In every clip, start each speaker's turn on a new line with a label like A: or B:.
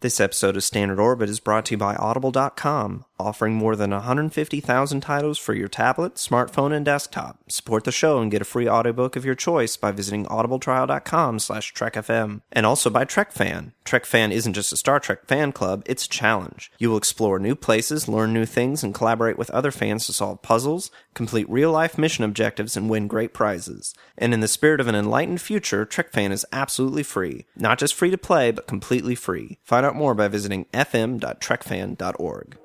A: This episode of Standard Orbit is brought to you by Audible.com, offering more than 150,000 titles for your tablet, smartphone, and desktop. Support the show and get a free audiobook of your choice by visiting audibletrial.com slash trekfm. And also by TrekFan. TrekFan isn't just a Star Trek fan club, it's a challenge. You will explore new places, learn new things, and collaborate with other fans to solve puzzles, complete real-life mission objectives, and win great prizes. And in the spirit of an enlightened future, TrekFan is absolutely free. Not just free to play, but completely free. Find out more by visiting fm.trekfan.org.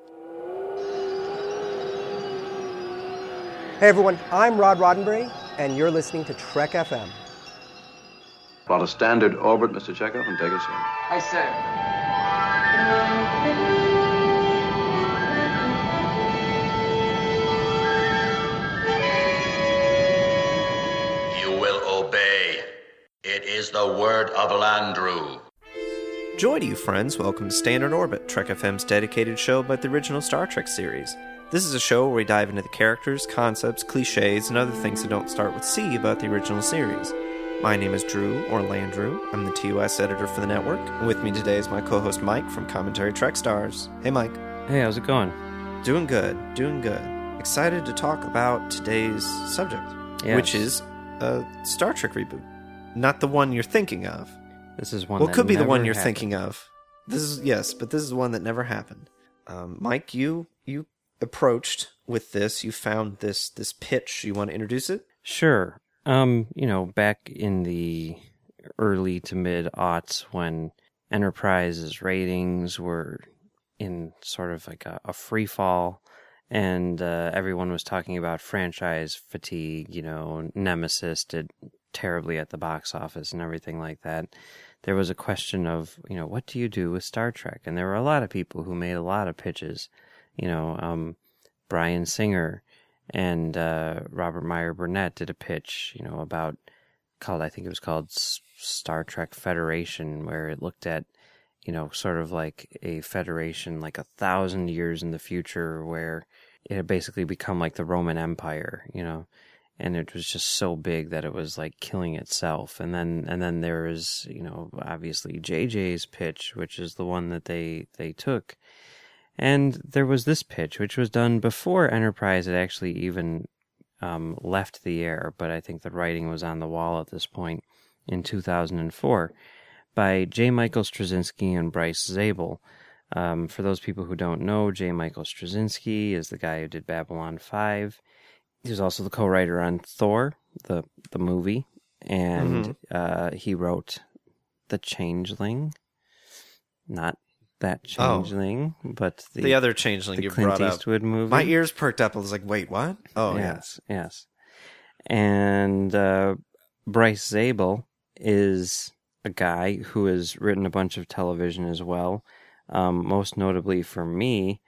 B: Hey everyone, I'm Rod Roddenberry, and you're listening to Trek FM.
C: Plot a standard orbit, Mr. Chekhov, and take us in.
D: Aye, sir.
E: You will obey. It is the word of Landru.
A: Joy to you, friends. Welcome to Standard Orbit, Trek FM's dedicated show about the original Star Trek series. This is a show where we dive into the characters, concepts, cliches, and other things that don't start with C about the original series. My name is Drew, or Landrew. I'm the TOS editor for the network. And with me today is my co host Mike from Commentary Trek Stars. Hey, Mike.
F: Hey, how's it going?
A: Doing good, doing good. Excited to talk about today's subject,
F: Yes.
A: which is a Star Trek reboot. Not the one you're thinking of.
F: This is one.
A: well, could be the one you're
F: happened.
A: thinking of. This is yes, but this is one that never happened. Um, Mike, you you approached with this. You found this this pitch. You want to introduce it?
F: Sure. Um, you know, back in the early to mid aughts when Enterprise's ratings were in sort of like a, a free fall, and uh, everyone was talking about franchise fatigue. You know, Nemesis did terribly at the box office and everything like that. There was a question of, you know, what do you do with Star Trek? And there were a lot of people who made a lot of pitches. You know, um, Bryan Singer and uh, Robert Meyer Burnett did a pitch, you know, about called I think it was called Star Trek Federation, where it looked at, you know, sort of like a federation like a thousand years in the future, where it had basically become like the Roman Empire, you know, and it was just so big that it was like killing itself. And then and then there is, you know, obviously JJ's pitch, which is the one that they they took. And there was this pitch, which was done before Enterprise had actually even um, left the air, but I think the writing was on the wall at this point in 2004 by J. Michael Straczynski and Bryce Zabel. Um, for those people who don't know, J. Michael Straczynski is the guy who did Babylon 5. He was also the co-writer on Thor, the the movie, and uh, he wrote The Changeling. Not that
A: Oh.
F: Changeling, but the,
A: The, other changeling
F: the
A: you
F: Clint
A: brought up.
F: Eastwood movie.
A: My ears perked up. I was like, "Wait, what?" Oh, yeah.
F: yes, yes. And uh, Bryce Zabel is a guy who has written a bunch of television as well. Um, most notably for me,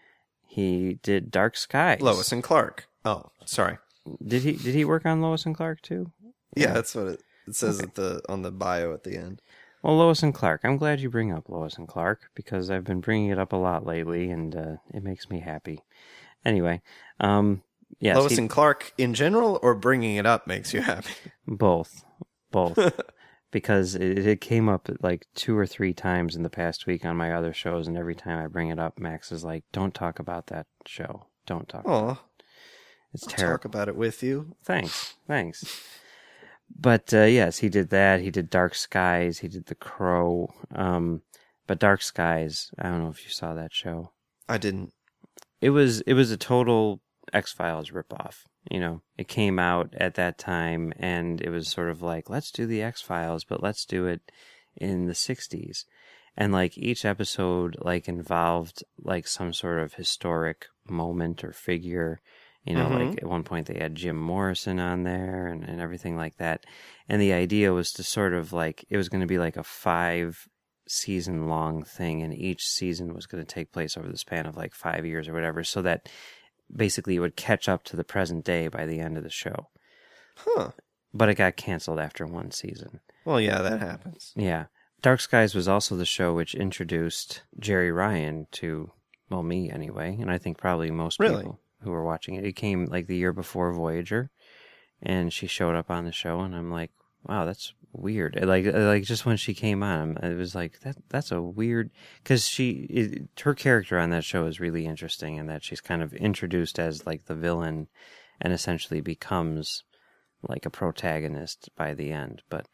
F: he did Dark Skies.
A: Lois and Clark. Oh, sorry.
F: Did he? Did he work on Lois and Clark too?
A: Yeah, that's what it, it says at the on the bio at the end.
F: Well, Lois and Clark. I'm glad you bring up Lois and Clark because I've been bringing it up a lot lately, and uh, it makes me happy. Anyway, um, yes,
A: Lois
F: he-
A: and Clark in general, or bringing it up makes you happy.
F: Both, both, because it, it came up like two or three times in the past week on my other shows, and every time I bring it up, Max is like, "Don't talk about that show. Don't talk.
A: Oh,
F: it's
A: I'll
F: terrible."
A: talk about it with you.
F: Thanks, thanks. But uh, yes, he did that. He did Dark Skies. He did The Crow. Um, but Dark Skies, I don't know if you saw that show.
A: I didn't.
F: It was it was a total X Files ripoff. You know, it came out at that time, and it was sort of like, let's do the X Files, but let's do it in the '60s. And like each episode, like involved like some sort of historic moment or figure. You know,
A: Mhm.
F: like at one point they had Jim Morrison on there and, and everything like that. And the idea was to sort of like it was going to be like a five season long thing, and each season was going to take place over the span of like five years or whatever, so that basically it would catch up to the present day by the end of the show.
A: Huh.
F: But it got canceled after one season.
A: Well, yeah, that happens.
F: Yeah. Dark Skies was also the show which introduced Jeri Ryan to, well, me anyway, and I think probably most
A: Really?
F: people who were watching it. It came like the year before Voyager, and she showed up on the show, and I'm like, wow, that's weird. Like like just when she came on, it was like that. That's a weird because she it, her character on that show is really interesting, in that she's kind of introduced as like the villain, and essentially becomes like a protagonist by the end. But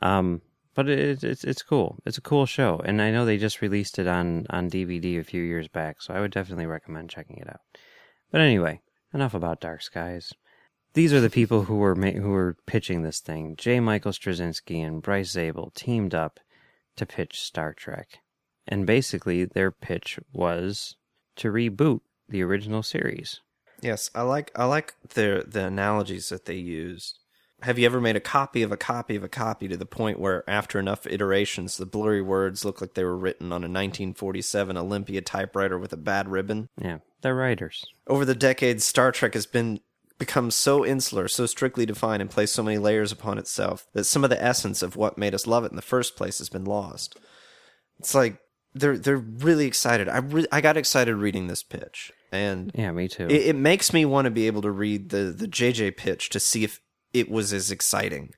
F: um, but it, it's it's cool. It's a cool show, and I know they just released it on on DVD a few years back, so I would definitely recommend checking it out. But anyway, enough about Dark Skies. These are the people who were ma- who were pitching this thing. J. Michael Straczynski and Bryce Zabel teamed up to pitch Star Trek, and basically their pitch was to reboot the original series.
A: Yes, I like I like the the analogies that they used. Have you ever made a copy of a copy of a copy to the point where after enough iterations the blurry words look like they were written on a 1947 Olympia typewriter with a bad ribbon?
F: Yeah, they're writers.
A: Over the decades Star Trek has been become so insular, so strictly defined and placed so many layers upon itself that some of the essence of what made us love it in the first place has been lost. It's like they're they're really excited. I re- I got excited reading this pitch. And
F: Yeah, me too.
A: it, it makes me want to be able to read the the JJ pitch to see if it was as exciting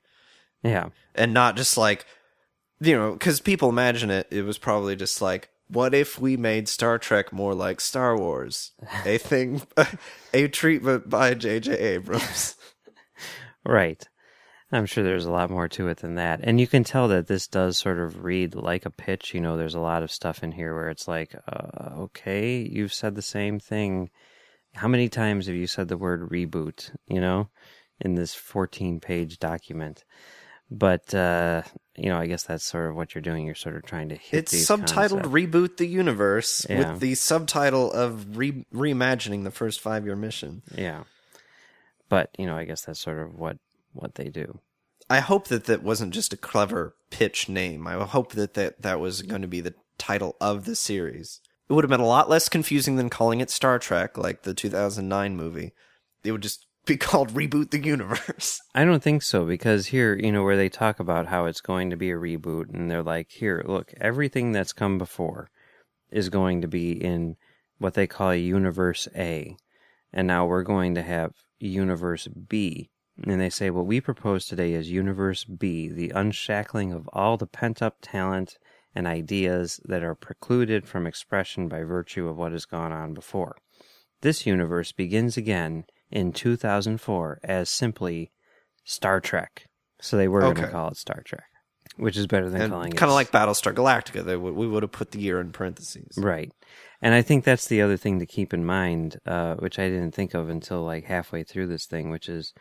F: yeah,
A: and not just like you know because people imagine it it was probably just like what if we made star trek more like star wars a thing a treatment by jj abrams
F: right. I'm sure there's a lot more to it than that. And you can tell that this does sort of read like a pitch. You know, there's a lot of stuff in here where it's like, uh, okay, you've said the same thing. How many times have you said the word reboot, you know, in this 14 page document? But, uh, you know, I guess that's sort of what you're doing. You're sort of trying to hit
A: it's subtitled
F: concepts.
A: reboot the universe
F: Yeah.
A: with the subtitle of re- reimagining the first five year mission
F: Yeah. But, you know, I guess that's sort of what, what they do.
A: I hope that that wasn't just a clever pitch name. I hope that that, that was going to be the title of the series. It would have been a lot less confusing than calling it Star Trek, like the 2009 movie. It would just be called Reboot the Universe.
F: I don't think so because here, you know, where they talk about how it's going to be a reboot, and they're like, here, look, everything that's come before is going to be in what they call Universe A. And now we're going to have Universe B. And they say, what we propose today is Universe B, the unshackling of all the pent up talent and ideas that are precluded from expression by virtue of what has gone on before. This universe begins again in 2004 as simply Star Trek. So they were going to call it Star Trek, which is better than
A: and
F: calling it
A: kind of like Battlestar Galactica, they would, we would have put the year in parentheses.
F: Right. And I think that's the other thing to keep in mind, uh, which I didn't think of until like halfway through this thing, which is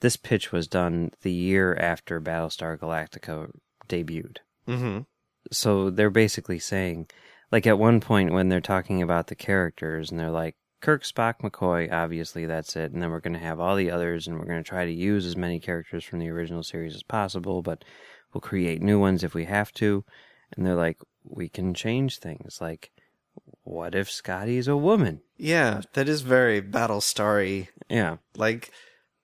F: this pitch was done the year after Battlestar Galactica debuted.
A: Mm-hmm.
F: So they're basically saying, like at one point when they're talking about the characters and they're like, Kirk, Spock, McCoy, obviously that's it. And then we're going to have all the others and we're going to try to use as many characters from the original series as possible, but we'll create new ones if we have to. And they're like, we can change things. Like, what if Scotty's a woman?
A: Yeah, that is very Battlestar-y.
F: Yeah.
A: Like,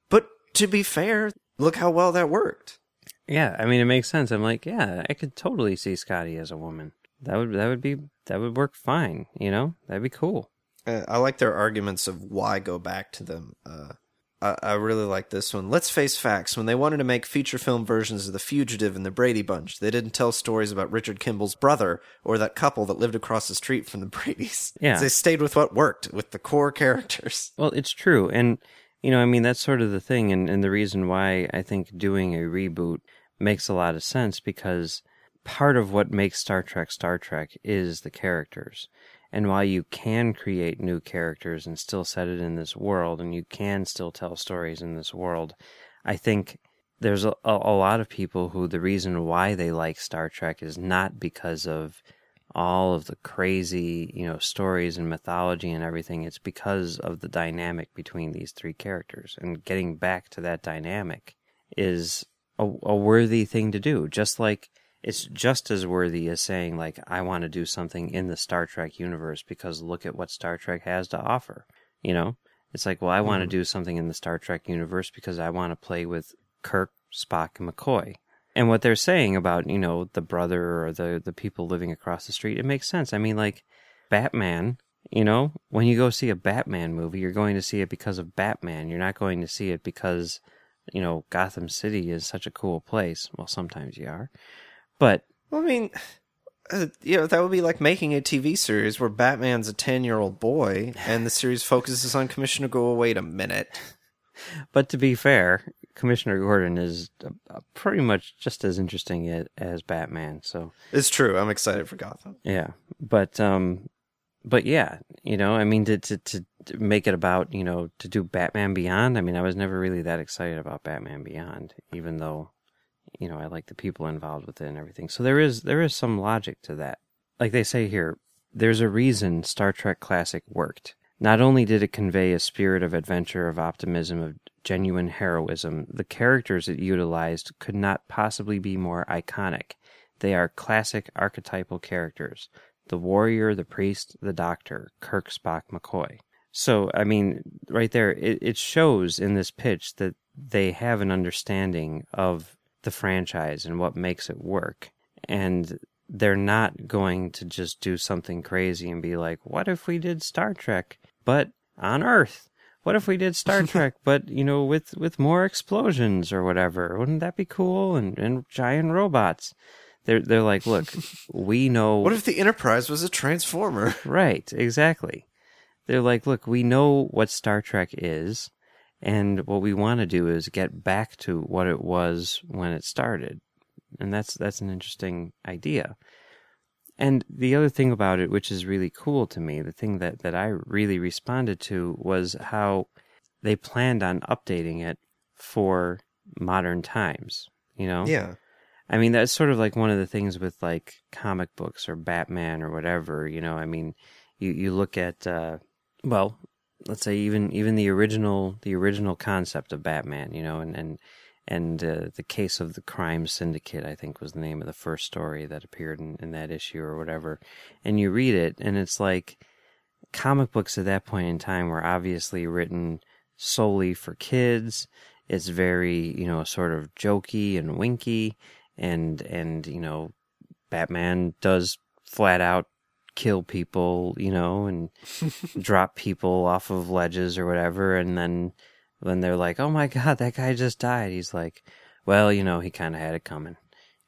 A: but to be fair, look how well that worked.
F: Yeah, I mean it makes sense. I'm like, yeah, I could totally see Scotty as a woman. That would that would be that would work fine, you know? That'd be cool.
A: Uh, I like their arguments of why go back to them. Uh, I, I really like this one. Let's face facts. When they wanted to make feature film versions of The Fugitive and The Brady Bunch, they didn't tell stories about Richard Kimball's brother or that couple that lived across the street from the Bradys.
F: Yeah.
A: They stayed with what worked, with the core characters.
F: Well, it's true. And, you know, I mean, that's sort of the thing. And, and the reason why I think doing a reboot makes a lot of sense because part of what makes Star Trek Star Trek is the characters. And while you can create new characters and still set it in this world, and you can still tell stories in this world, I think there's a, a, lot of people who the reason why they like Star Trek is not because of all of the crazy, you know, stories and mythology and everything. It's because of the dynamic between these three characters. And getting back to that dynamic is a, a worthy thing to do. Just like it's just as worthy as saying, like, I want to do something in the Star Trek universe because look at what Star Trek has to offer. You know? It's like, well, I want to mm-hmm. do something in the Star Trek universe because I want to play with Kirk, Spock, and McCoy. And what they're saying about, you know, the brother or the, the people living across the street, it makes sense. I mean, like, Batman, you know, when you go see a Batman movie, you're going to see it because of Batman. You're not going to see it because you know, Gotham City is such a cool place. Well, sometimes you are, but
A: Well, I mean, uh, you know, that would be like making a TV series where Batman's a 10 year old boy and the series focuses on Commissioner Go, wait a minute.
F: but to be fair, Commissioner Gordon is uh, pretty much just as interesting as, as Batman. So
A: It's true. I'm excited for Gotham.
F: yeah, but um, but yeah, you know, I mean, to to to make it about you know to do Batman Beyond. I mean, I was never really that excited about Batman Beyond, even though you know I like the people involved with it and everything. So there is there is some logic to that. Like they say here, there's a reason Star Trek Classic worked. Not only did it convey a spirit of adventure, of optimism, of genuine heroism, the characters it utilized could not possibly be more iconic. They are classic archetypal characters the warrior, the priest, the doctor, Kirk, Spock, McCoy. So, I mean, right there, it, it shows in this pitch that they have an understanding of the franchise and what makes it work. And they're not going to just do something crazy and be like, what if we did Star Trek, but on Earth? What if we did Star Trek, but you know, with with more explosions or whatever? Wouldn't that be cool? And and giant robots. They're they're like, look, we know
A: What if the Enterprise was a Transformer?
F: Right, exactly. They're like, look, we know what Star Trek is, and what we want to do is get back to what it was when it started. And that's that's an interesting idea. And the other thing about it, which is really cool to me, the thing that, that I really responded to was how they planned on updating it for modern times. You know?
A: Yeah.
F: I mean, that's sort of like one of the things with like comic books or Batman or whatever, you know. I mean, you, you look at, uh, well, let's say even, even the original, the original concept of Batman, you know, and, and, and uh, the case of the crime syndicate, I think was the name of the first story that appeared in, in that issue or whatever. And you read it and it's like comic books at that point in time were obviously written solely for kids. It's very, you know, sort of jokey and winky and and you know batman does flat out kill people you know and drop people off of ledges or whatever. And then when they're like oh my god that guy just died he's like well you know he kind of had it coming.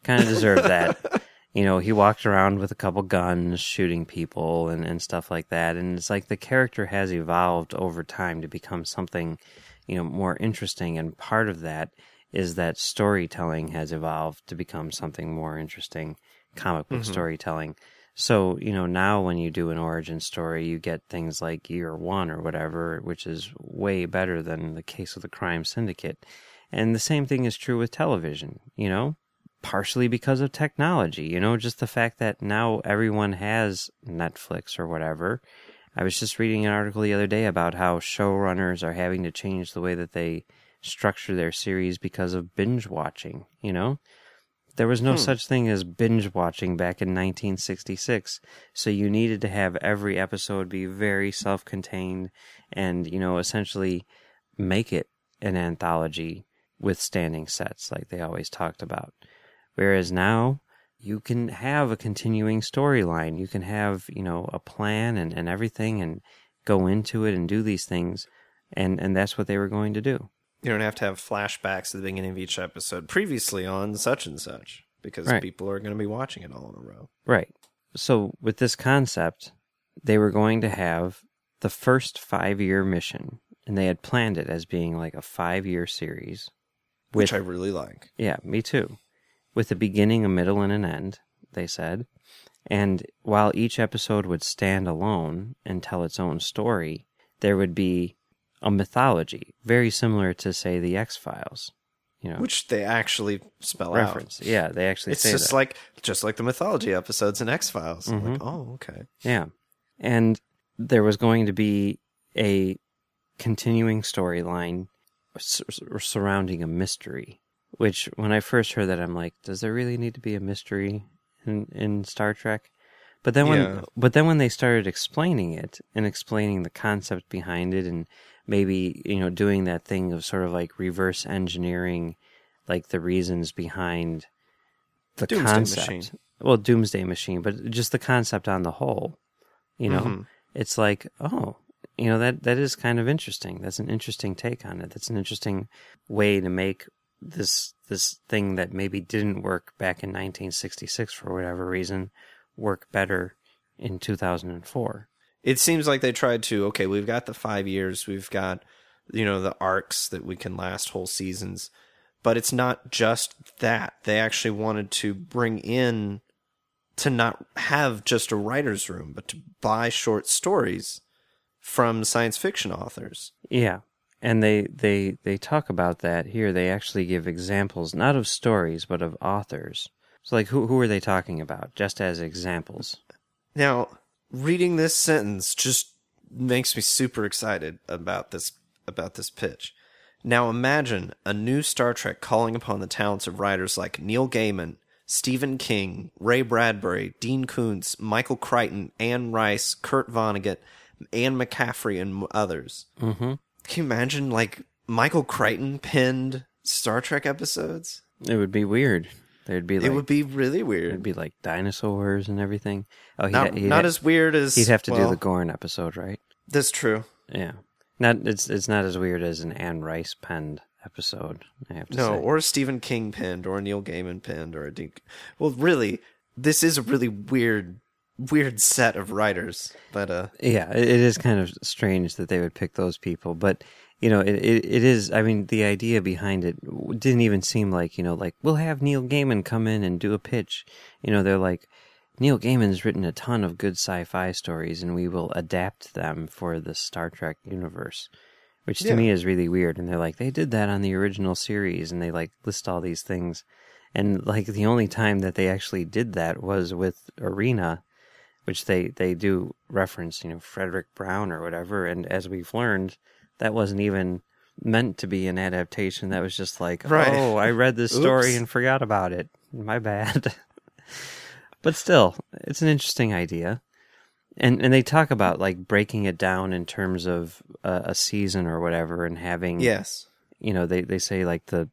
F: Kind of deserved that. You know he walked around with a couple guns shooting people and, and stuff like that. And it's like the character has evolved over time to become something you know more interesting. And part of that is that storytelling has evolved to become something more interesting, comic book
A: Mhm.
F: storytelling. So, you know, now when you do an origin story, you get things like year one or whatever, which is way better than the case of the crime syndicate. And the same thing is true with television, you know, partially because of technology, you know, just the fact that now everyone has Netflix or whatever. I was just reading an article the other day about how showrunners are having to change the way that they structure their series because of binge watching, you know? There was no
A: Hmm.
F: such thing as binge watching back in 1966. So you needed to have every episode be very self contained and, you know, essentially make it an anthology with standing sets like they always talked about. Whereas now, you can have a continuing storyline. You can have, you know, a plan and, and everything and go into it and do these things. And, and that's what they were going to do.
A: You don't have to have flashbacks at the beginning of each episode previously on such and such because
F: Right.
A: people are going to be watching it all in a row.
F: Right. So with this concept, they were going to have the first five year mission, and they had planned it as being like a five year series.
A: Which I really like.
F: Yeah, me too. With a beginning, a middle, and an end, they said. And while each episode would stand alone and tell its own story, there would be a mythology, very similar to, say, the X Files. You know,
A: Which they actually spell
F: reference.
A: out.
F: Yeah, they actually
A: It's
F: say
A: just
F: that.
A: like just like the mythology episodes in X Files. Like,
F: Mhm.
A: oh, okay.
F: Yeah. And there was going to be a continuing storyline s- s- surrounding a mystery, which when I first heard that, I'm like, does there really need to be a mystery in, in Star Trek? But then when,
A: Yeah.
F: but then when they started explaining it and explaining the concept behind it and maybe, you know, doing that thing of sort of like reverse engineering, like the reasons behind the
A: Doomsday
F: concept.
A: Machine.
F: Well, Doomsday Machine, but just the concept on the whole. You know,
A: Mhm.
F: it's like, oh, you know that that is kind of interesting. That's an interesting take on it. That's an interesting way to make this this thing that maybe didn't work back in 1966 for whatever reason work better in 2004.
A: It seems like they tried to, okay, we've got the 5 years, we've got you know the arcs that we can last whole seasons. But it's not just that. They actually wanted to bring in to not have just a writer's room, but to buy short stories from science fiction authors.
F: Yeah. And they, they, they talk about that here. They actually give examples, not of stories, but of authors. So, like, who, who are they talking about? Just as examples.
A: Now, reading this sentence just makes me super excited about this about this pitch. Now imagine a new Star Trek calling upon the talents of writers like Neil Gaiman, Stephen King, Ray Bradbury, Dean Koontz, Michael Crichton, Anne Rice, Kurt Vonnegut, Anne McCaffrey, and others.
F: Mm-hmm.
A: Can you imagine, like, Michael Crichton penned Star Trek episodes?
F: It would be weird. There'd be like,
A: it would be really weird.
F: It'd be like dinosaurs and everything. Oh, he'd,
A: not,
F: he'd
A: not
F: ha-
A: as weird as
F: He'd have to
A: well,
F: do the Gorn episode, right?
A: That's true.
F: Yeah. Not it's it's not as weird as an Anne Rice penned episode. I have to
A: No,
F: say.
A: or a Stephen King penned, or a Neil Gaiman penned, or a Dean. Well, really, this is a really weird, weird set of writers. But uh,
F: Yeah, it is kind of strange that they would pick those people, but you know, it, it it is. I mean, the idea behind it didn't even seem like you know, like we'll have Neil Gaiman come in and do a pitch. You know, they're like. Neil Gaiman's written a ton of good sci-fi stories, and we will adapt them for the Star Trek universe, which to
A: Yeah.
F: me is really weird. And they're like, they did that on the original series, and they like list all these things, and like the only time that they actually did that was with Arena, which they they do reference, you know, Fredric Brown or whatever. And as we've learned, that wasn't even meant to be an adaptation. That was just like,
A: Right.
F: oh, I read this story and forgot about it. My bad. but still, it's an interesting idea. And and they talk about like breaking it down in terms of a, a season or whatever, and having
A: yes,
F: you know they they say like the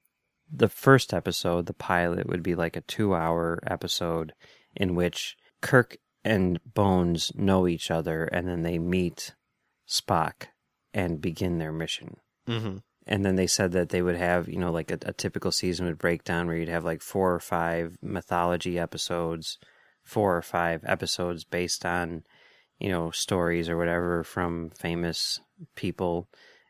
F: the first episode the pilot would be like a 2 hour episode in which Kirk and Bones know each other and then they meet Spock and begin their mission
A: hmm
F: and then they said that they would have you know like a, a typical season would break down where you'd have like four or five mythology episodes four or five episodes based on you know stories or whatever from famous people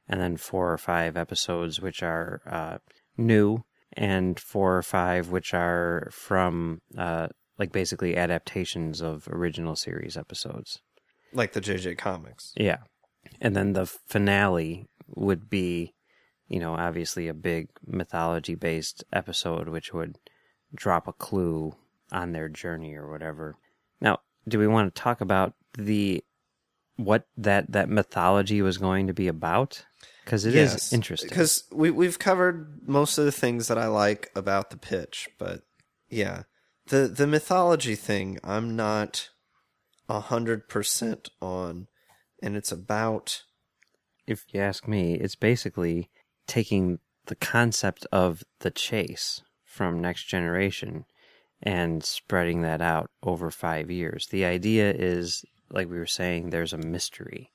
F: and then four or five episodes which are uh, new and four or five which are from uh, like basically adaptations of original series episodes
A: like the JJ comics.
F: yeah. And then the finale would be, you know, obviously a big mythology based episode which would drop a clue on their journey or whatever. Now, do we want to talk about the what that that mythology was going to be about? Cuz it is interesting.
A: because we we've covered most of the things that I like about the pitch, but yeah, the the mythology thing I'm not a hundred percent on, and it's about
F: if you ask me, it's basically taking the concept of the chase from Next Generation and spreading that out over five years. The idea is, like we were saying, there's a mystery,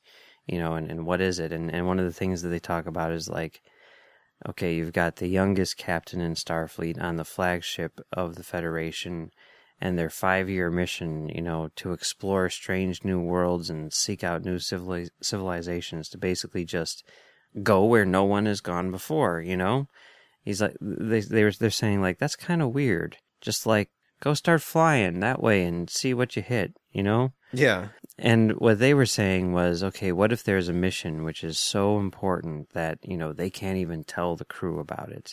F: you know, and, and what is it? And, and one of the things that they talk about is like, okay, you've got the youngest captain in Starfleet on the flagship of the Federation and their five year mission, you know, to explore strange new worlds and seek out new civili- civilizations to basically just go where no one has gone before, you know? He's like, they, they're, they're saying, like, that's kind of weird. Just like, go start flying that way and see what you hit, you know?
A: yeah,
F: And what they were saying was, okay, what if there's a mission which is so important that, you know, they can't even tell the crew about it?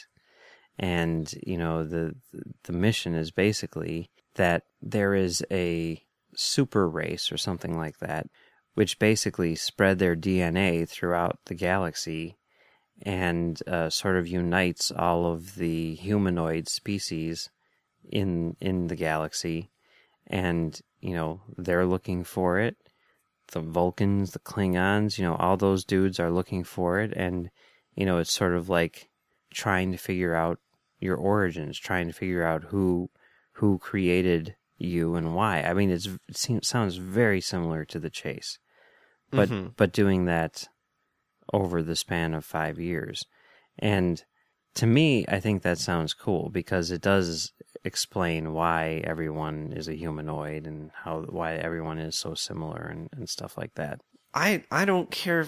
F: And, you know, the the mission is basically that there is a super race or something like that, which basically spread their DNA throughout the galaxy and uh, sort of unites all of the humanoid species in in the galaxy. And you know they're looking for it. The vulcans the klingons you know all those dudes are looking for it. And you know it's sort of like trying to figure out your origins trying to figure out who who created you and why i mean it's, it seems sounds very similar to the chase but
A: Mhm.
F: but doing that over the span of five years, and to me, I think that sounds cool because it does explain why everyone is a humanoid and how why everyone is so similar and, and stuff like that.
A: I I don't care.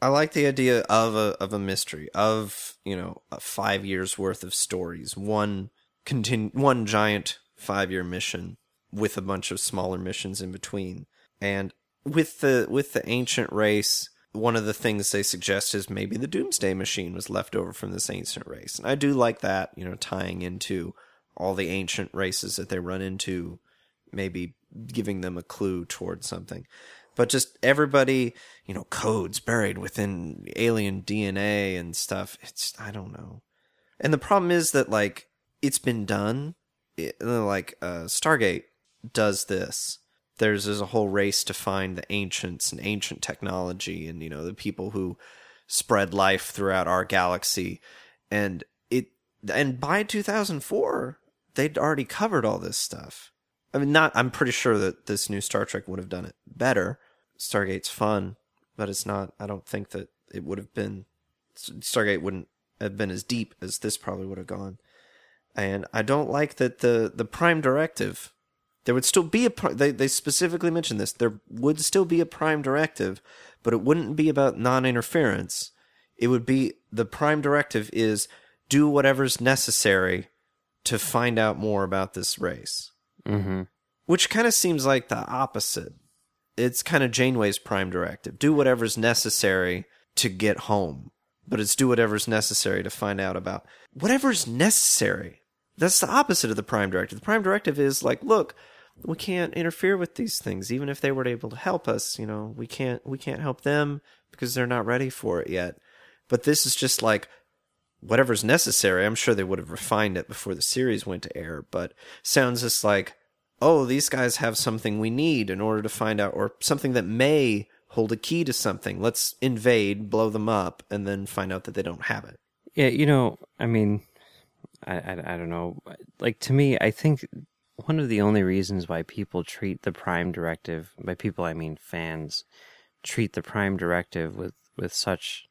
A: I like the idea of a of a mystery of you know a five years worth of stories, one continu- one giant five year mission with a bunch of smaller missions in between, and with the with the ancient race. One of the things they suggest is maybe the Doomsday Machine was left over from this ancient race, and I do like that. You know, tying into all the ancient races that they run into, maybe giving them a clue towards something but just everybody, you know, codes buried within alien DNA and stuff. It's I don't know. And the problem is that like it's been done. It, like uh, Stargate does this. There's there's a whole race to find the ancients and ancient technology, and you know the people who spread life throughout our galaxy, and it and by 2004 they'd already covered all this stuff. I mean, not. I'm pretty sure that this new Star Trek would have done it better. Stargate's fun, but it's not. I don't think that it would have been. Stargate wouldn't have been as deep as this probably would have gone. And I don't like that the the Prime Directive. There would still be a. They they specifically mentioned this. There would still be a Prime Directive, but it wouldn't be about non-interference. It would be the Prime Directive is do whatever's necessary to find out more about this race
F: Mm-hmm.
A: which kind of seems like the opposite. It's kind of Janeway's prime directive. Do whatever's necessary to get home, but it's do whatever's necessary to find out about whatever's necessary. That's the opposite of the prime directive. The prime directive is like, look, we can't interfere with these things even if they were able to help us, you know. We can't we can't help them because they're not ready for it yet. But this is just like whatever's necessary. I'm sure they would have refined it before the series went to air, but sounds just like, oh, these guys have something we need in order to find out, or something that may hold a key to something. Let's invade, blow them up, and then find out that they don't have it.
F: Yeah, you know, I mean, I, I, I don't know. Like to me, I think one of the only reasons why people treat the Prime Directive, by people I mean fans, treat the Prime Directive with with such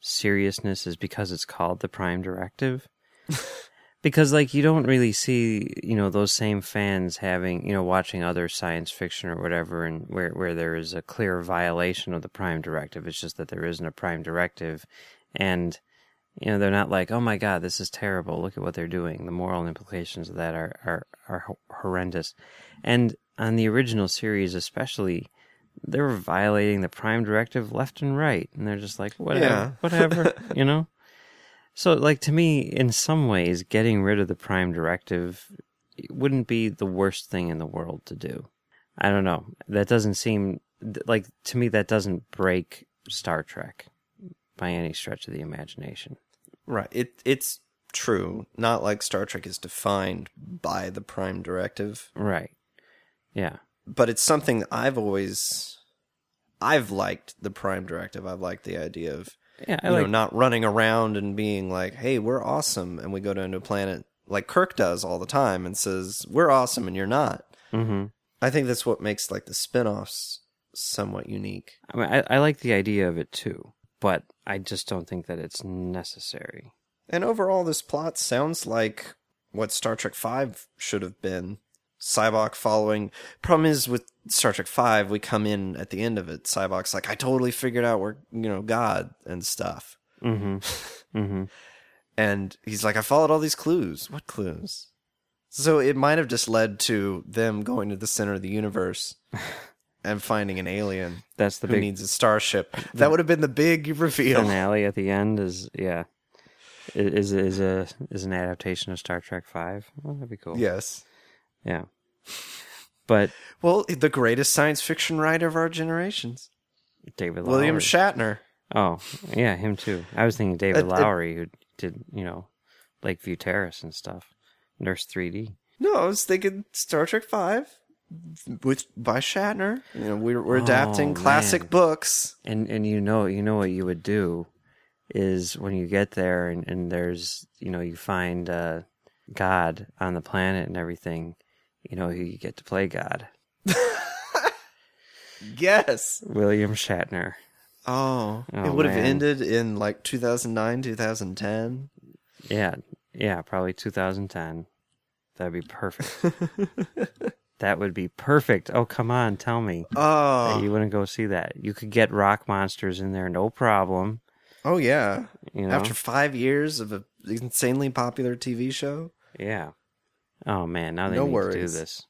F: seriousness is because it's called the Prime Directive. because like you don't really see you know those same fans having you know watching other science fiction or whatever and where where there is a clear violation of the prime directive. It's just that there isn't a prime directive. And you know they're not like oh my god this is terrible. Look at what they're doing. The moral implications of that are are, are horrendous. And on the original series especially they were violating the prime directive left and right. And they're just like whatever
A: Yeah.
F: whatever you know so, like to me, in some ways, getting rid of the Prime Directive wouldn't be the worst thing in the world to do. I don't know. That doesn't seem like to me. That doesn't break Star Trek by any stretch of the imagination.
A: Right. It it's true. Not like Star Trek is defined by the prime directive,
F: Right? Yeah.
A: but it's something I've always I've liked the prime directive. I've liked the idea of
F: Yeah. I
A: you
F: like.
A: know, not running around and being like, "Hey, we're awesome," and we go to a new planet like Kirk does all the time and says, "We're awesome," and you're not.
F: hmm
A: I think that's what makes like the spin-offs somewhat unique.
F: I mean, I, I like the idea of it too, but I just don't think that it's necessary.
A: And overall, this plot sounds like what Star Trek Five should have been. Sybok following. Problem is with Star Trek Five, we come in at the end of it. Sybok's like, "I totally figured out we're you know God and stuff,"
F: Mm-hmm. mm-hmm.
A: and he's like, "I followed all these clues. What clues?" So it might have just led to them going to the center of the universe and finding an alien
F: That's the
A: who
F: big
A: needs a starship. That would have been the big reveal.
F: finale at the end. Is yeah. Is is a is an adaptation of Star Trek Five. Well, that'd be cool.
A: Yes.
F: Yeah. But
A: Well, the greatest science fiction writer of our generations,
F: David
A: William
F: Loughery.
A: Shatner.
F: Oh, yeah, him too. I was thinking David
A: Uh,
F: Loughery, who did, you know, Lakeview Terrace and stuff. Nurse 3D.
A: No, I was thinking Star Trek Five with by Shatner. You know, we're we're
F: Oh,
A: adapting classic
F: man.
A: books.
F: And and you know you know what you would do is when you get there and, and there's you know you find uh, God on the planet and everything, you know who you get to play God.
A: Yes.
F: William Shatner.
A: Oh,
F: Oh,
A: it would have ended in like 2009, 2010.
F: Yeah, yeah, probably 2010. That'd be perfect. that would be perfect. Oh, come on, tell me.
A: Oh,
F: You wouldn't go see that. You could get rock monsters in there, no problem.
A: oh yeah.
F: You know,
A: After five years of an insanely popular TV show.
F: yeah. Oh man, now they
A: No
F: need to do this.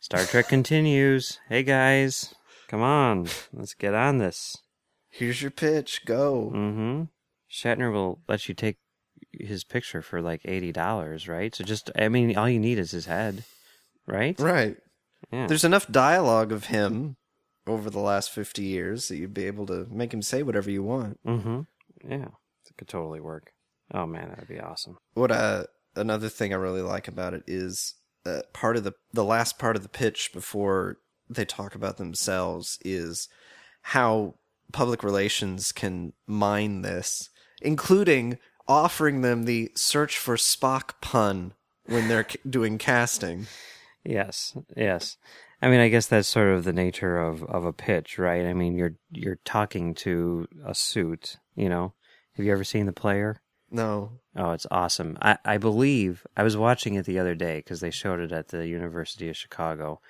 F: Star Trek continues. Hey guys, come on, let's get on this.
A: Here's your pitch. Go.
F: Mm-hmm. Shatner will let you take his picture for like eighty dollars, right? So just, I mean, all you need is his head, right?
A: Right.
F: Yeah.
A: There's enough dialogue of him over the last 50 years that you'd be able to make him say whatever you want.
F: Mm-hmm. Yeah, it could totally work. Oh man, that would be awesome.
A: What uh, another thing I really like about it is uh, part of the the last part of the pitch before they talk about themselves is how public relations can mine this, including offering them the search for Spock pun when they're doing casting.
F: Yes, yes. I mean, I guess that's sort of the nature of, of a pitch, right? I mean, you're you're talking to a suit. You know, have you ever seen the player?
A: No.
F: Oh, it's awesome. I, I believe I was watching it the other day because they showed it at the University of Chicago.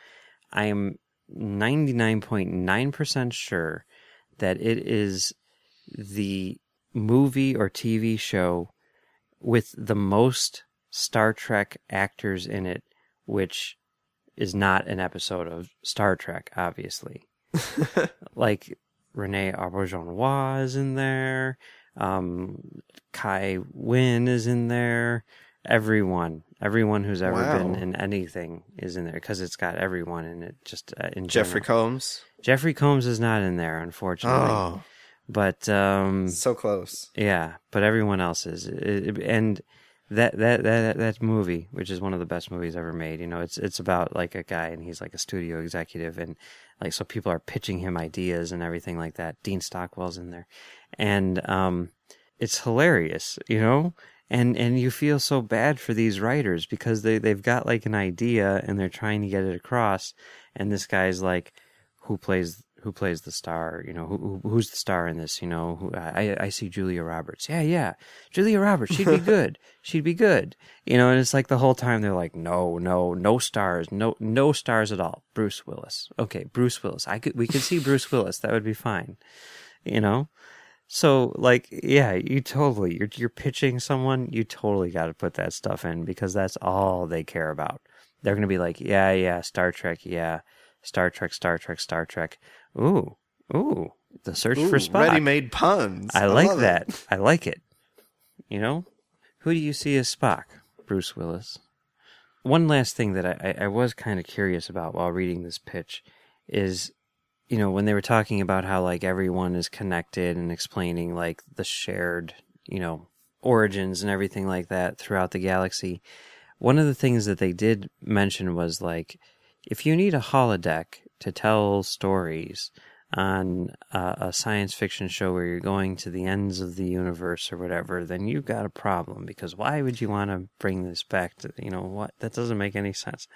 F: I am 99.9% sure that it is the movie or TV show with the most Star Trek actors in it, which is not an episode of Star Trek, obviously. like Renee Auberjonois is in there. Um, Kai Winn is in there. Everyone, everyone who's ever
A: Wow.
F: been in anything is in there because it's got everyone in it. Just uh, in
A: Jeffrey
F: general.
A: Combs.
F: Jeffrey Combs is not in there, unfortunately.
A: Oh,
F: But um,
A: so close.
F: yeah, but everyone else is, It- it- and that that that that movie, which is one of the best movies ever made. You know, it's it's about like a guy, and he's like a studio executive, and like so people are pitching him ideas and everything like that. Dean Stockwell's in there, and um, it's hilarious, you know. And and you feel so bad for these writers because they they've got like an idea and they're trying to get it across, and this guy's like, who plays who plays the star? You know, who, who who's the star in this? You know, who, I I see Julia Roberts. Yeah, yeah, Julia Roberts. She'd be good. She'd be good. You know, and it's like the whole time they're like, no, no, no stars, no no stars at all. Bruce Willis. Okay, Bruce Willis. I could we could see Bruce Willis. That would be fine. You know. So like yeah, you totally you're you're pitching someone, you totally got to put that stuff in because that's all they care about. They're going to be like, "Yeah, yeah, Star Trek, yeah. Star Trek, Star Trek, Star Trek." Ooh. Ooh, the search for Spock.
A: Ready-made puns.
F: I like
A: love it.
F: that. I like it. You know, who do you see as Spock? Bruce Willis. One last thing that I, I I was kind of curious about while reading this pitch is, you know, when they were talking about how like everyone is connected and explaining like the shared, you know, origins and everything like that throughout the galaxy. One of the things that they did mention was like, if you need a holodeck to tell stories on uh, a science fiction show where you're going to the ends of the universe or whatever, then you've got a problem because why would you want to bring this back to, you know, what? That doesn't make any sense.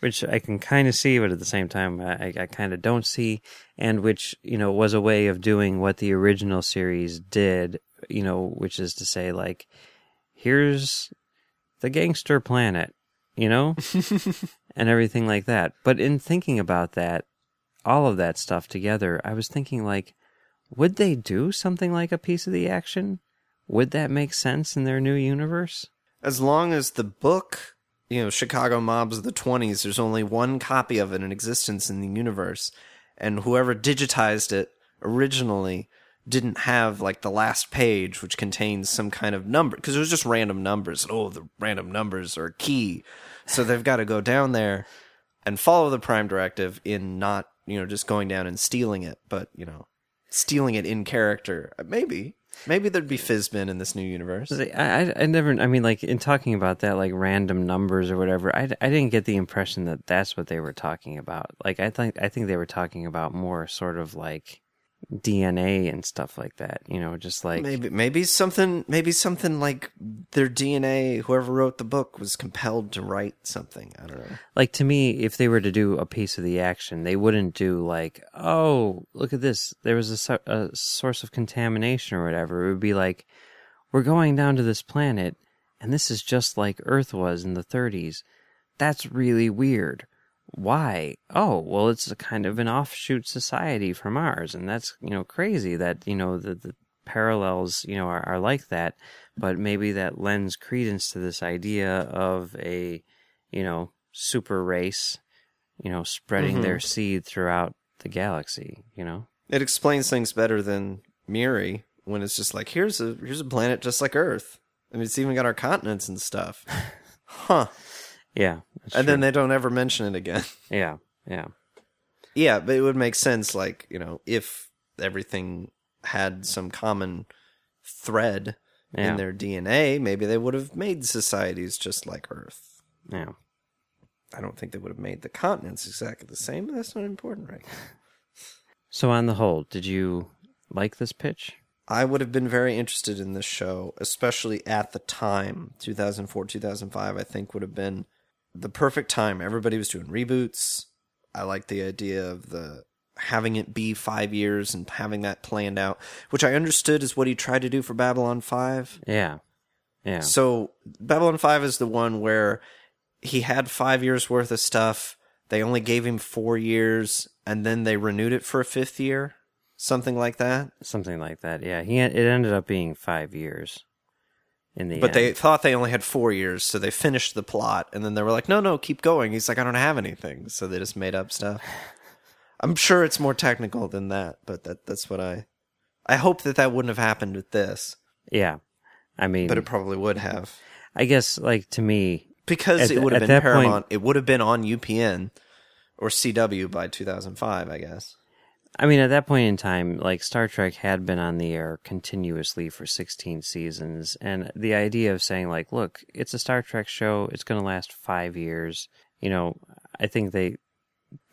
F: Which I can kind of see, but at the same time, I, I kind of don't see, and which, you know, was a way of doing what the original series did, you know, which is to say, like, here's the gangster planet, you know, and everything like that. But in thinking about that, all of that stuff together, I was thinking like, would they do something like a piece of the action? Would that make sense in their new universe?
A: As long as the book, you know, Chicago Mobs of the 20s, there's only one copy of it in existence in the universe. And whoever digitized it originally didn't have like the last page, which contains some kind of number, because it was just random numbers. Oh, the random numbers are key. So they've got to go down there and follow the Prime Directive in not, you know, just going down and stealing it, but, you know, stealing it in character. Uh, maybe. Maybe there'd be Fizzbin in this new universe.
F: I, I, I never, I mean, like in talking about that, like random numbers or whatever, I, I didn't get the impression that that's what they were talking about. Like, I think, I think they were talking about more sort of like, DNA and stuff like that. You know, just like
A: maybe maybe something maybe something like their DNA. Whoever wrote the book was compelled to write something. I don't know.
F: like to me, if they were to do a piece of the action, they wouldn't do like, oh, look at this. There was a, a source of contamination or whatever. It would be like, we're going down to this planet, and this is just like Earth was in the 30s. That's really weird. Why? Oh, well, it's a kind of an offshoot society from ours, and that's you know crazy that you know the, the parallels you know are, are like that. But maybe that lends credence to this idea of a you know super race, you know, spreading mm-hmm. their seed throughout the galaxy. You know,
A: It explains things better than Miri when it's just like here's a here's a planet just like Earth. I mean, it's even got our continents and stuff. Huh.
F: Yeah,
A: And then they don't ever mention it again.
F: yeah, yeah,
A: Yeah, but it would make sense, like, you know, if everything had some common thread
F: Yeah.
A: in their DNA, maybe they would have made societies just like Earth.
F: yeah.
A: I don't think they would have made the continents exactly the same, but that's not important right.
F: So on the whole, did you like this pitch?
A: I would have been very interested in this show, especially at the time, 2004, 2005, I think would have been the perfect time. Everybody was doing reboots. I like the idea of the having it be five years and having that planned out, which I understood is what he tried to do for Babylon 5.
F: Yeah, yeah,
A: So Babylon 5 is the one where he had five years worth of stuff. They only gave him four years and then they renewed it for a fifth year. Something like that.
F: something like that. Yeah, he it ended up being five years in the
A: But
F: end.
A: they thought they only had four years, so they finished the plot, and then they were like, "No, no, keep going." He's like, "I don't have anything," so they just made up stuff. I'm sure it's more technical than that, but that that's what I. I hope that that wouldn't have happened with this,
F: yeah, I mean,
A: but it probably would have
F: I guess like to me,
A: because it would have been
F: that point-
A: Paramount. it would have been on UPN or CW by 2005, I guess.
F: I mean, at that point in time, like Star Trek had been on the air continuously for 16 seasons, and the idea of saying like, look, it's a Star Trek show, it's going to last five years. You know, I think they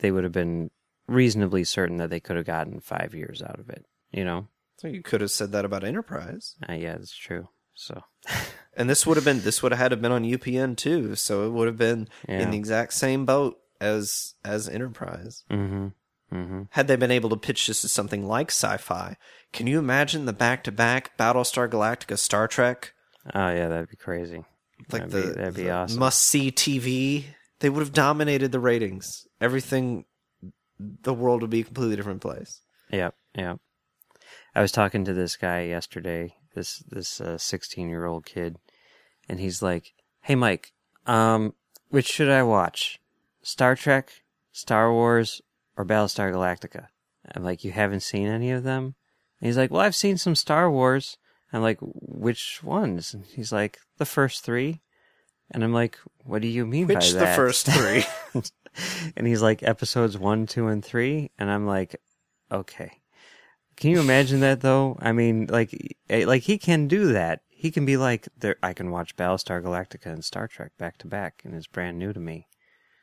F: they would have been reasonably certain that they could have gotten five years out of it. You know,
A: So you could have said that about Enterprise,
F: uh, yeah, that's true. So
A: and this would have been this would have had to been on UPN too, so it would have been
F: Yeah.
A: in the exact same boat as as Enterprise.
F: hmm hmm
A: Had they been able to pitch this as something like sci-fi, can you imagine the back-to-back Battlestar Galactica Star Trek?
F: Oh yeah, that'd be crazy.
A: Like
F: that'd
A: the,
F: be, that'd be
A: the
F: awesome.
A: must-see TV. They would have dominated the ratings. Everything, the world would be a completely different place.
F: Yep, yep. I was talking to this guy yesterday, this this uh, sixteen year old kid, and he's like, "Hey, Mike, um, which should I watch? Star Trek, Star Wars, or Battlestar Galactica?" I'm like, "You haven't seen any of them?" And he's like, "Well, I've seen some Star Wars." I'm like, "Which ones?" And he's like, "The first three. And I'm like, "What do you mean by that?
A: Which the first three?
F: and he's like episodes one, two, and three, and I'm like, okay. Can you imagine that though? I mean, like, eh, like he can do that. He can be like, there. I can watch Battlestar Galactica and Star Trek back to back, and it's brand new to me.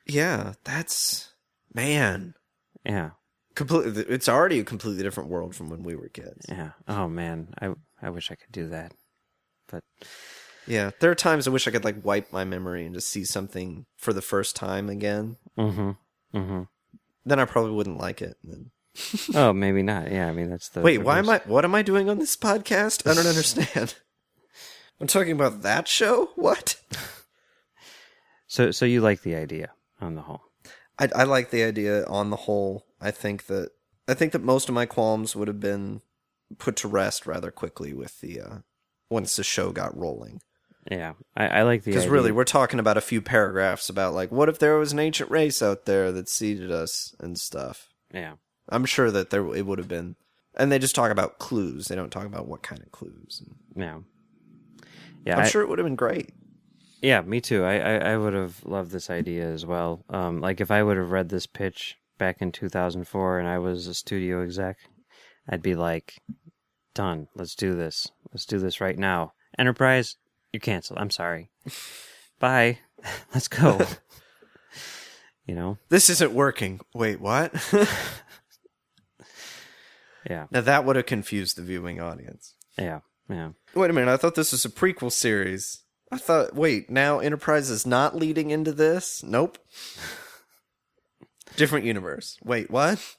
A: yeah, that's man.
F: Yeah,
A: Completely, it's already a completely different world from when we were kids.
F: yeah. Oh man, I I wish I could do that, but
A: Yeah, there are times I wish I could like wipe my memory and just see something for the first time again.
F: mm-hmm, mm-hmm.
A: Then I probably wouldn't like it.
F: Oh, maybe not. Yeah, I mean that's the
A: Wait, why am I? What am I doing on this podcast? I don't understand. I'm talking about that show. What?
F: So, so you like the idea on the whole?
A: I, I like the idea on the whole. I think that I think that most of my qualms would have been put to rest rather quickly with the uh, once the show got rolling.
F: Yeah, I, I like the
A: Because really, we're talking about a few paragraphs about like, what if there was an ancient race out there that seeded us and stuff.
F: yeah,
A: I'm sure that there it would have been, and they just talk about clues. They don't talk about what kind of clues.
F: yeah, yeah.
A: I'm
F: I-
A: sure it would have been great.
F: Yeah, me too. I, I, I would have loved this idea as well. Um, like if I would have read this pitch back in 2004 and I was a studio exec, I'd be like, done. Let's do this. Let's do this right now. Enterprise, you canceled. I'm sorry. Bye. Let's go. you know?
A: This isn't working. Wait, what?
F: Yeah,
A: Now that would have confused the viewing audience.
F: yeah, yeah.
A: Wait a minute, I thought this was a prequel series. I thought, wait, now Enterprise is not leading into this? Nope. Different universe. Wait, what?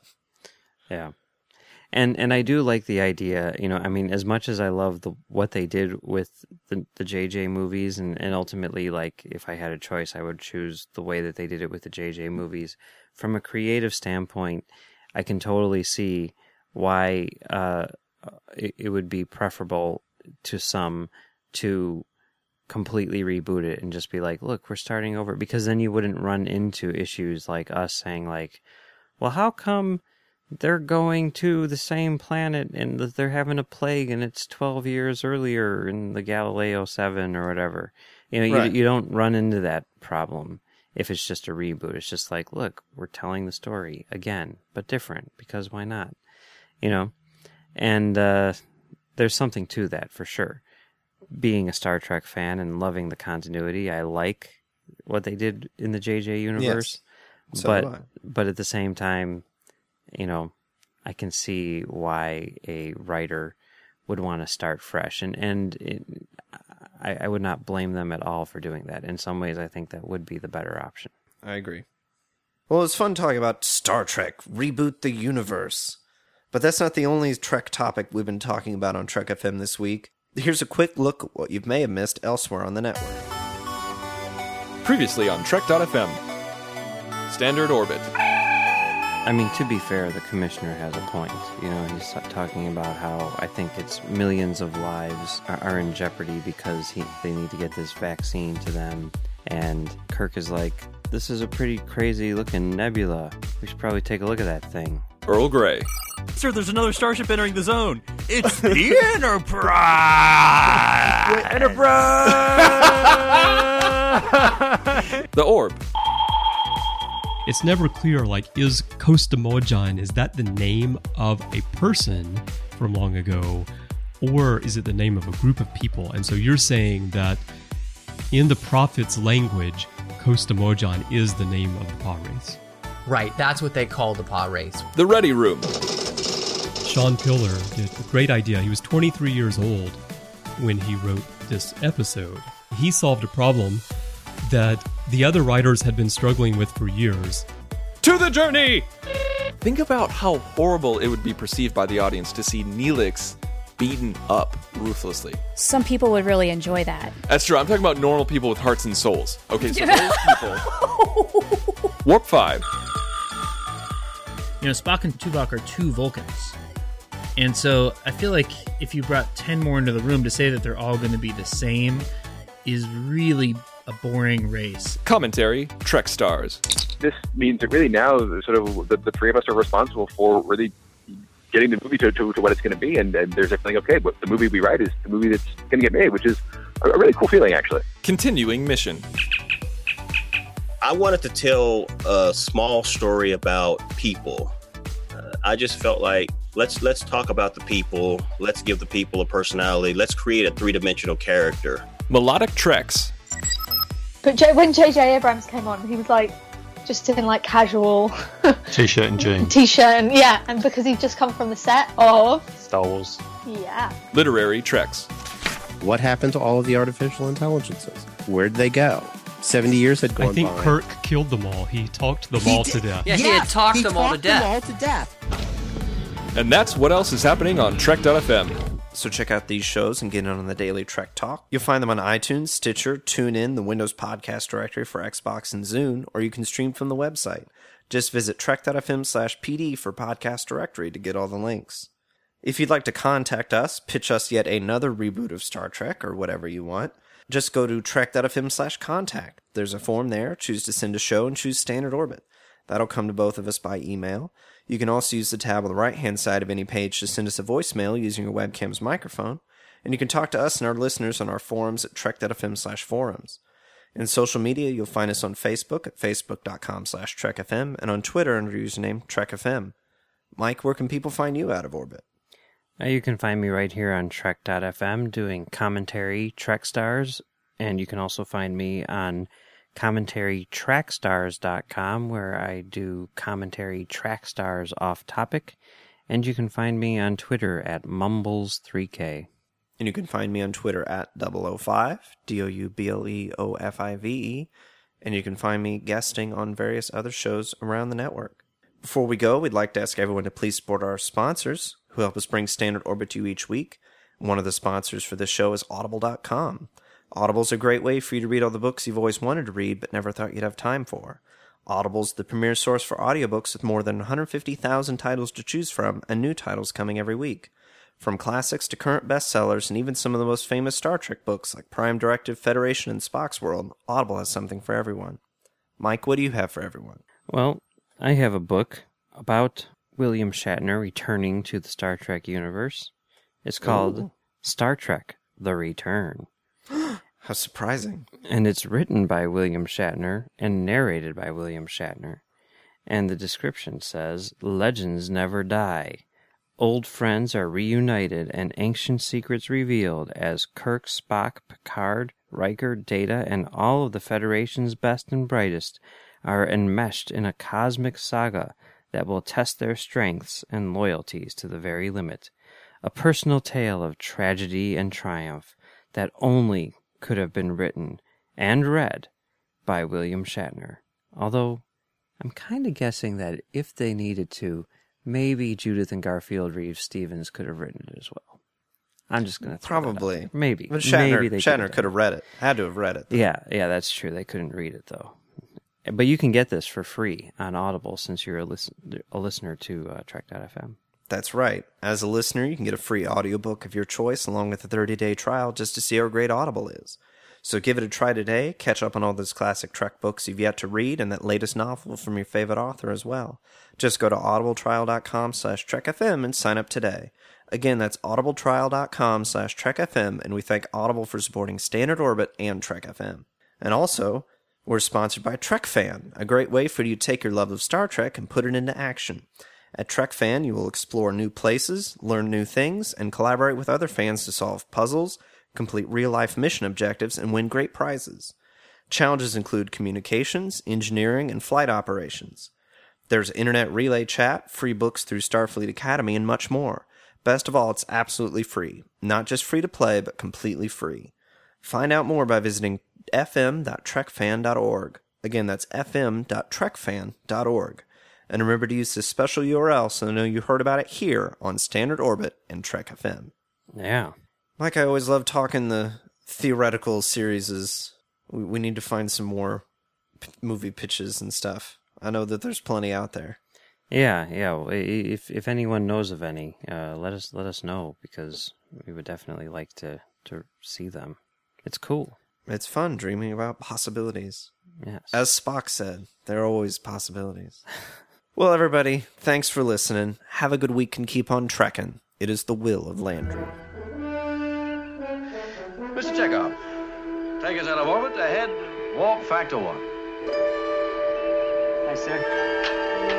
F: Yeah. And and I do like the idea, you know, I mean, as much as I love the what they did with the the JJ movies and, and ultimately like if I had a choice I would choose the way that they did it with the JJ movies. From a creative standpoint, I can totally see why uh it, it would be preferable to some to completely reboot it and just be like, look, we're starting over because then you wouldn't run into issues like us saying like, well, how come they're going to the same planet and they're having a plague and it's 12 years earlier in the Galileo 7 or whatever. You know,
A: Right.
F: you, you don't run into that problem if it's just a reboot. It's just like, look, we're telling the story again, but different because why not? You know? And uh, there's something to that for sure. Being a Star Trek fan and loving the continuity, I like what they did in the JJ universe.
A: So
F: but but at the same time, you know, I can see why a writer would want to start fresh, and and it, I, I would not blame them at all for doing that. In some ways, I think that would be the better option.
A: I agree. Well, it's fun talking about Star Trek, reboot the universe. But that's not the only Trek topic we've been talking about on Trek FM this week. Here's a quick look at what you may have missed elsewhere on the network.
D: Previously on Trek.fm. Standard Orbit.
F: I mean, to be fair, the commissioner has a point. You know, he's talking about how I think it's millions of lives are, are in jeopardy because he, they need to get this vaccine to them. And Kirk is like, "This is a pretty crazy looking nebula. We should probably take a look at that thing."
D: Earl Grey.
G: Sir, there's another starship entering the zone. It's the Enterprise.
D: The Orb.
H: It's never clear, like, is Kosst Amojan, is that the name of a person from long ago, or is it the name of a group of people? And so you're saying that in the prophet's language, Kosst Amojan is the name of the paw race.
I: Right, that's what they call the Pah-wraith.
D: The Ready Room.
H: Sean Piller did a great idea. He was 23 years old when he wrote this episode. He solved a problem that the other writers had been struggling with for years.
D: To the Journey! Think about how horrible it would be perceived by the audience to see Neelix beaten up ruthlessly.
J: Some people would really enjoy that.
D: That's true. I'm talking about normal people with hearts and souls. Okay, so those people. Warp 5.
G: you know, Spock and Tuvok are two Vulcans. And so I feel like if you brought 10 more into the room to say that they're all going to be the same is really a boring race.
D: Commentary Trek Stars.
K: this means that really now sort of the, the three of us are responsible for really getting the movie to, to, to what it's going to be and, and there's everything okay what the movie we write is the movie that's going to get made which is a, a really cool feeling actually
D: Continuing Mission.
L: I wanted to tell a small story about people. Uh, I just felt like let's let's talk about the people. Let's give the people a personality. Let's create a three dimensional character.
D: Melodic Treks.
J: But J- when J.J. Abrams came on, he was like just in like casual
M: T-shirt and jeans.
J: t-shirt and yeah, and because he'd just come from the set of
M: Star Wars.
J: yeah.
D: Literary Treks.
N: What happened to all of the artificial intelligences? Where'd they go? 70 years had gone
H: I think
N: by.
H: Kirk killed them all. He talked them all to death.
I: Yeah, he had talked them all to death.
N: all to death.
D: And that's what else is happening on Trek.fm.
A: So check out these shows and get in on the daily Trek Talk. You'll find them on iTunes, Stitcher, TuneIn, the Windows Podcast Directory for Xbox and Zune, or you can stream from the website. Just visit trek.fm slash PD for Podcast Directory to get all the links. If you'd like to contact us, pitch us yet another reboot of Star Trek or whatever you want, just go to trek.fm slash contact. There's a form there. Choose to send a show and choose standard orbit. That'll come to both of us by email. You can also use the tab on the right hand side of any page to send us a voicemail using your webcam's microphone. And you can talk to us and our listeners on our forums at trek.fm slash forums. In social media, you'll find us on Facebook at facebook.com slash trekfm and on Twitter under username trekfm. Mike, where can people find you out of orbit?
F: Uh, you can find me right here on Trek.fm doing commentary Trek Stars, and you can also find me on commentarytrackstars.com where I do commentary track stars off topic, And you can find me on Twitter at Mumbles3K.
A: And you can find me on Twitter at 005, D O U B L E O F I V E. And you can find me guesting on various other shows around the network. Before we go, we'd like to ask everyone to please support our sponsors who help us bring Standard Orbit to you each week. One of the sponsors for this show is Audible.com. Audible's a great way for you to read all the books you've always wanted to read but never thought you'd have time for. Audible's the premier source for audiobooks with more than 150,000 titles to choose from and new titles coming every week. From classics to current bestsellers and even some of the most famous Star Trek books like Prime Directive, Federation, and Spock's World, Audible has something for everyone. Mike, what do you have for everyone?
F: Well, I have a book about William Shatner returning to the Star Trek universe. It's called
A: Ooh.
F: Star Trek The Return.
A: How surprising.
F: And it's written by William Shatner and narrated by William Shatner. And the description says Legends never die. Old friends are reunited and ancient secrets revealed as Kirk, Spock, Picard, Riker, Data, and all of the Federation's best and brightest are enmeshed in a cosmic saga that will test their strengths and loyalties to the very limit. A personal tale of tragedy and triumph that only could have been written and read by William Shatner. Although I'm kind of guessing that if they needed to, maybe Judith and Garfield Reeves Stevens could have written it as well. I'm just gonna throw that out
A: Probably.
F: maybe
A: But Shatner,
F: maybe
A: Shatner could have read it. Had to have read it.
F: Yeah, yeah, that's true. They couldn't read it though. But you can get this for free on Audible since you're a, listen, a listener to uh, Trek.fm.
A: That's right. As a listener, you can get a free audiobook of your choice along with a 30-day trial just to see how great Audible is. So give it a try today, catch up on all those classic Trek books you've yet to read and that latest novel from your favorite author as well. Just go to audibletrial.com slash trekfm and sign up today. Again, that's audibletrial.com slash trekfm and we thank Audible for supporting Standard Orbit and Trek FM. And also, we're sponsored by TrekFan, a great way for you to take your love of Star Trek and put it into action. At TrekFan, you will explore new places, learn new things, and collaborate with other fans to solve puzzles, complete real life mission objectives, and win great prizes. Challenges include communications, engineering, and flight operations. There's internet relay chat, free books through Starfleet Academy, and much more. Best of all, it's absolutely free. Not just free to play, but completely free. Find out more by visiting fm.trekfan.org. Again, that's fm.trekfan.org. And remember to use this special URL so they know you heard about it here on Standard Orbit and Trek FM.
F: Yeah.
A: Like I always love talking the theoretical series is we, we need to find some more p- movie pitches and stuff. I know that there's plenty out there.
F: Yeah, yeah. If if anyone knows of any, uh, let us let us know because we would definitely like to to see them. It's cool.
A: It's fun dreaming about possibilities.
F: Yes.
A: As Spock said, there are always possibilities. well, everybody, thanks for listening. Have a good week and keep on trekking. It is the will of Landru.
C: Mr. Chekhov, take us out of orbit ahead, warp factor one.
B: Hi, sir.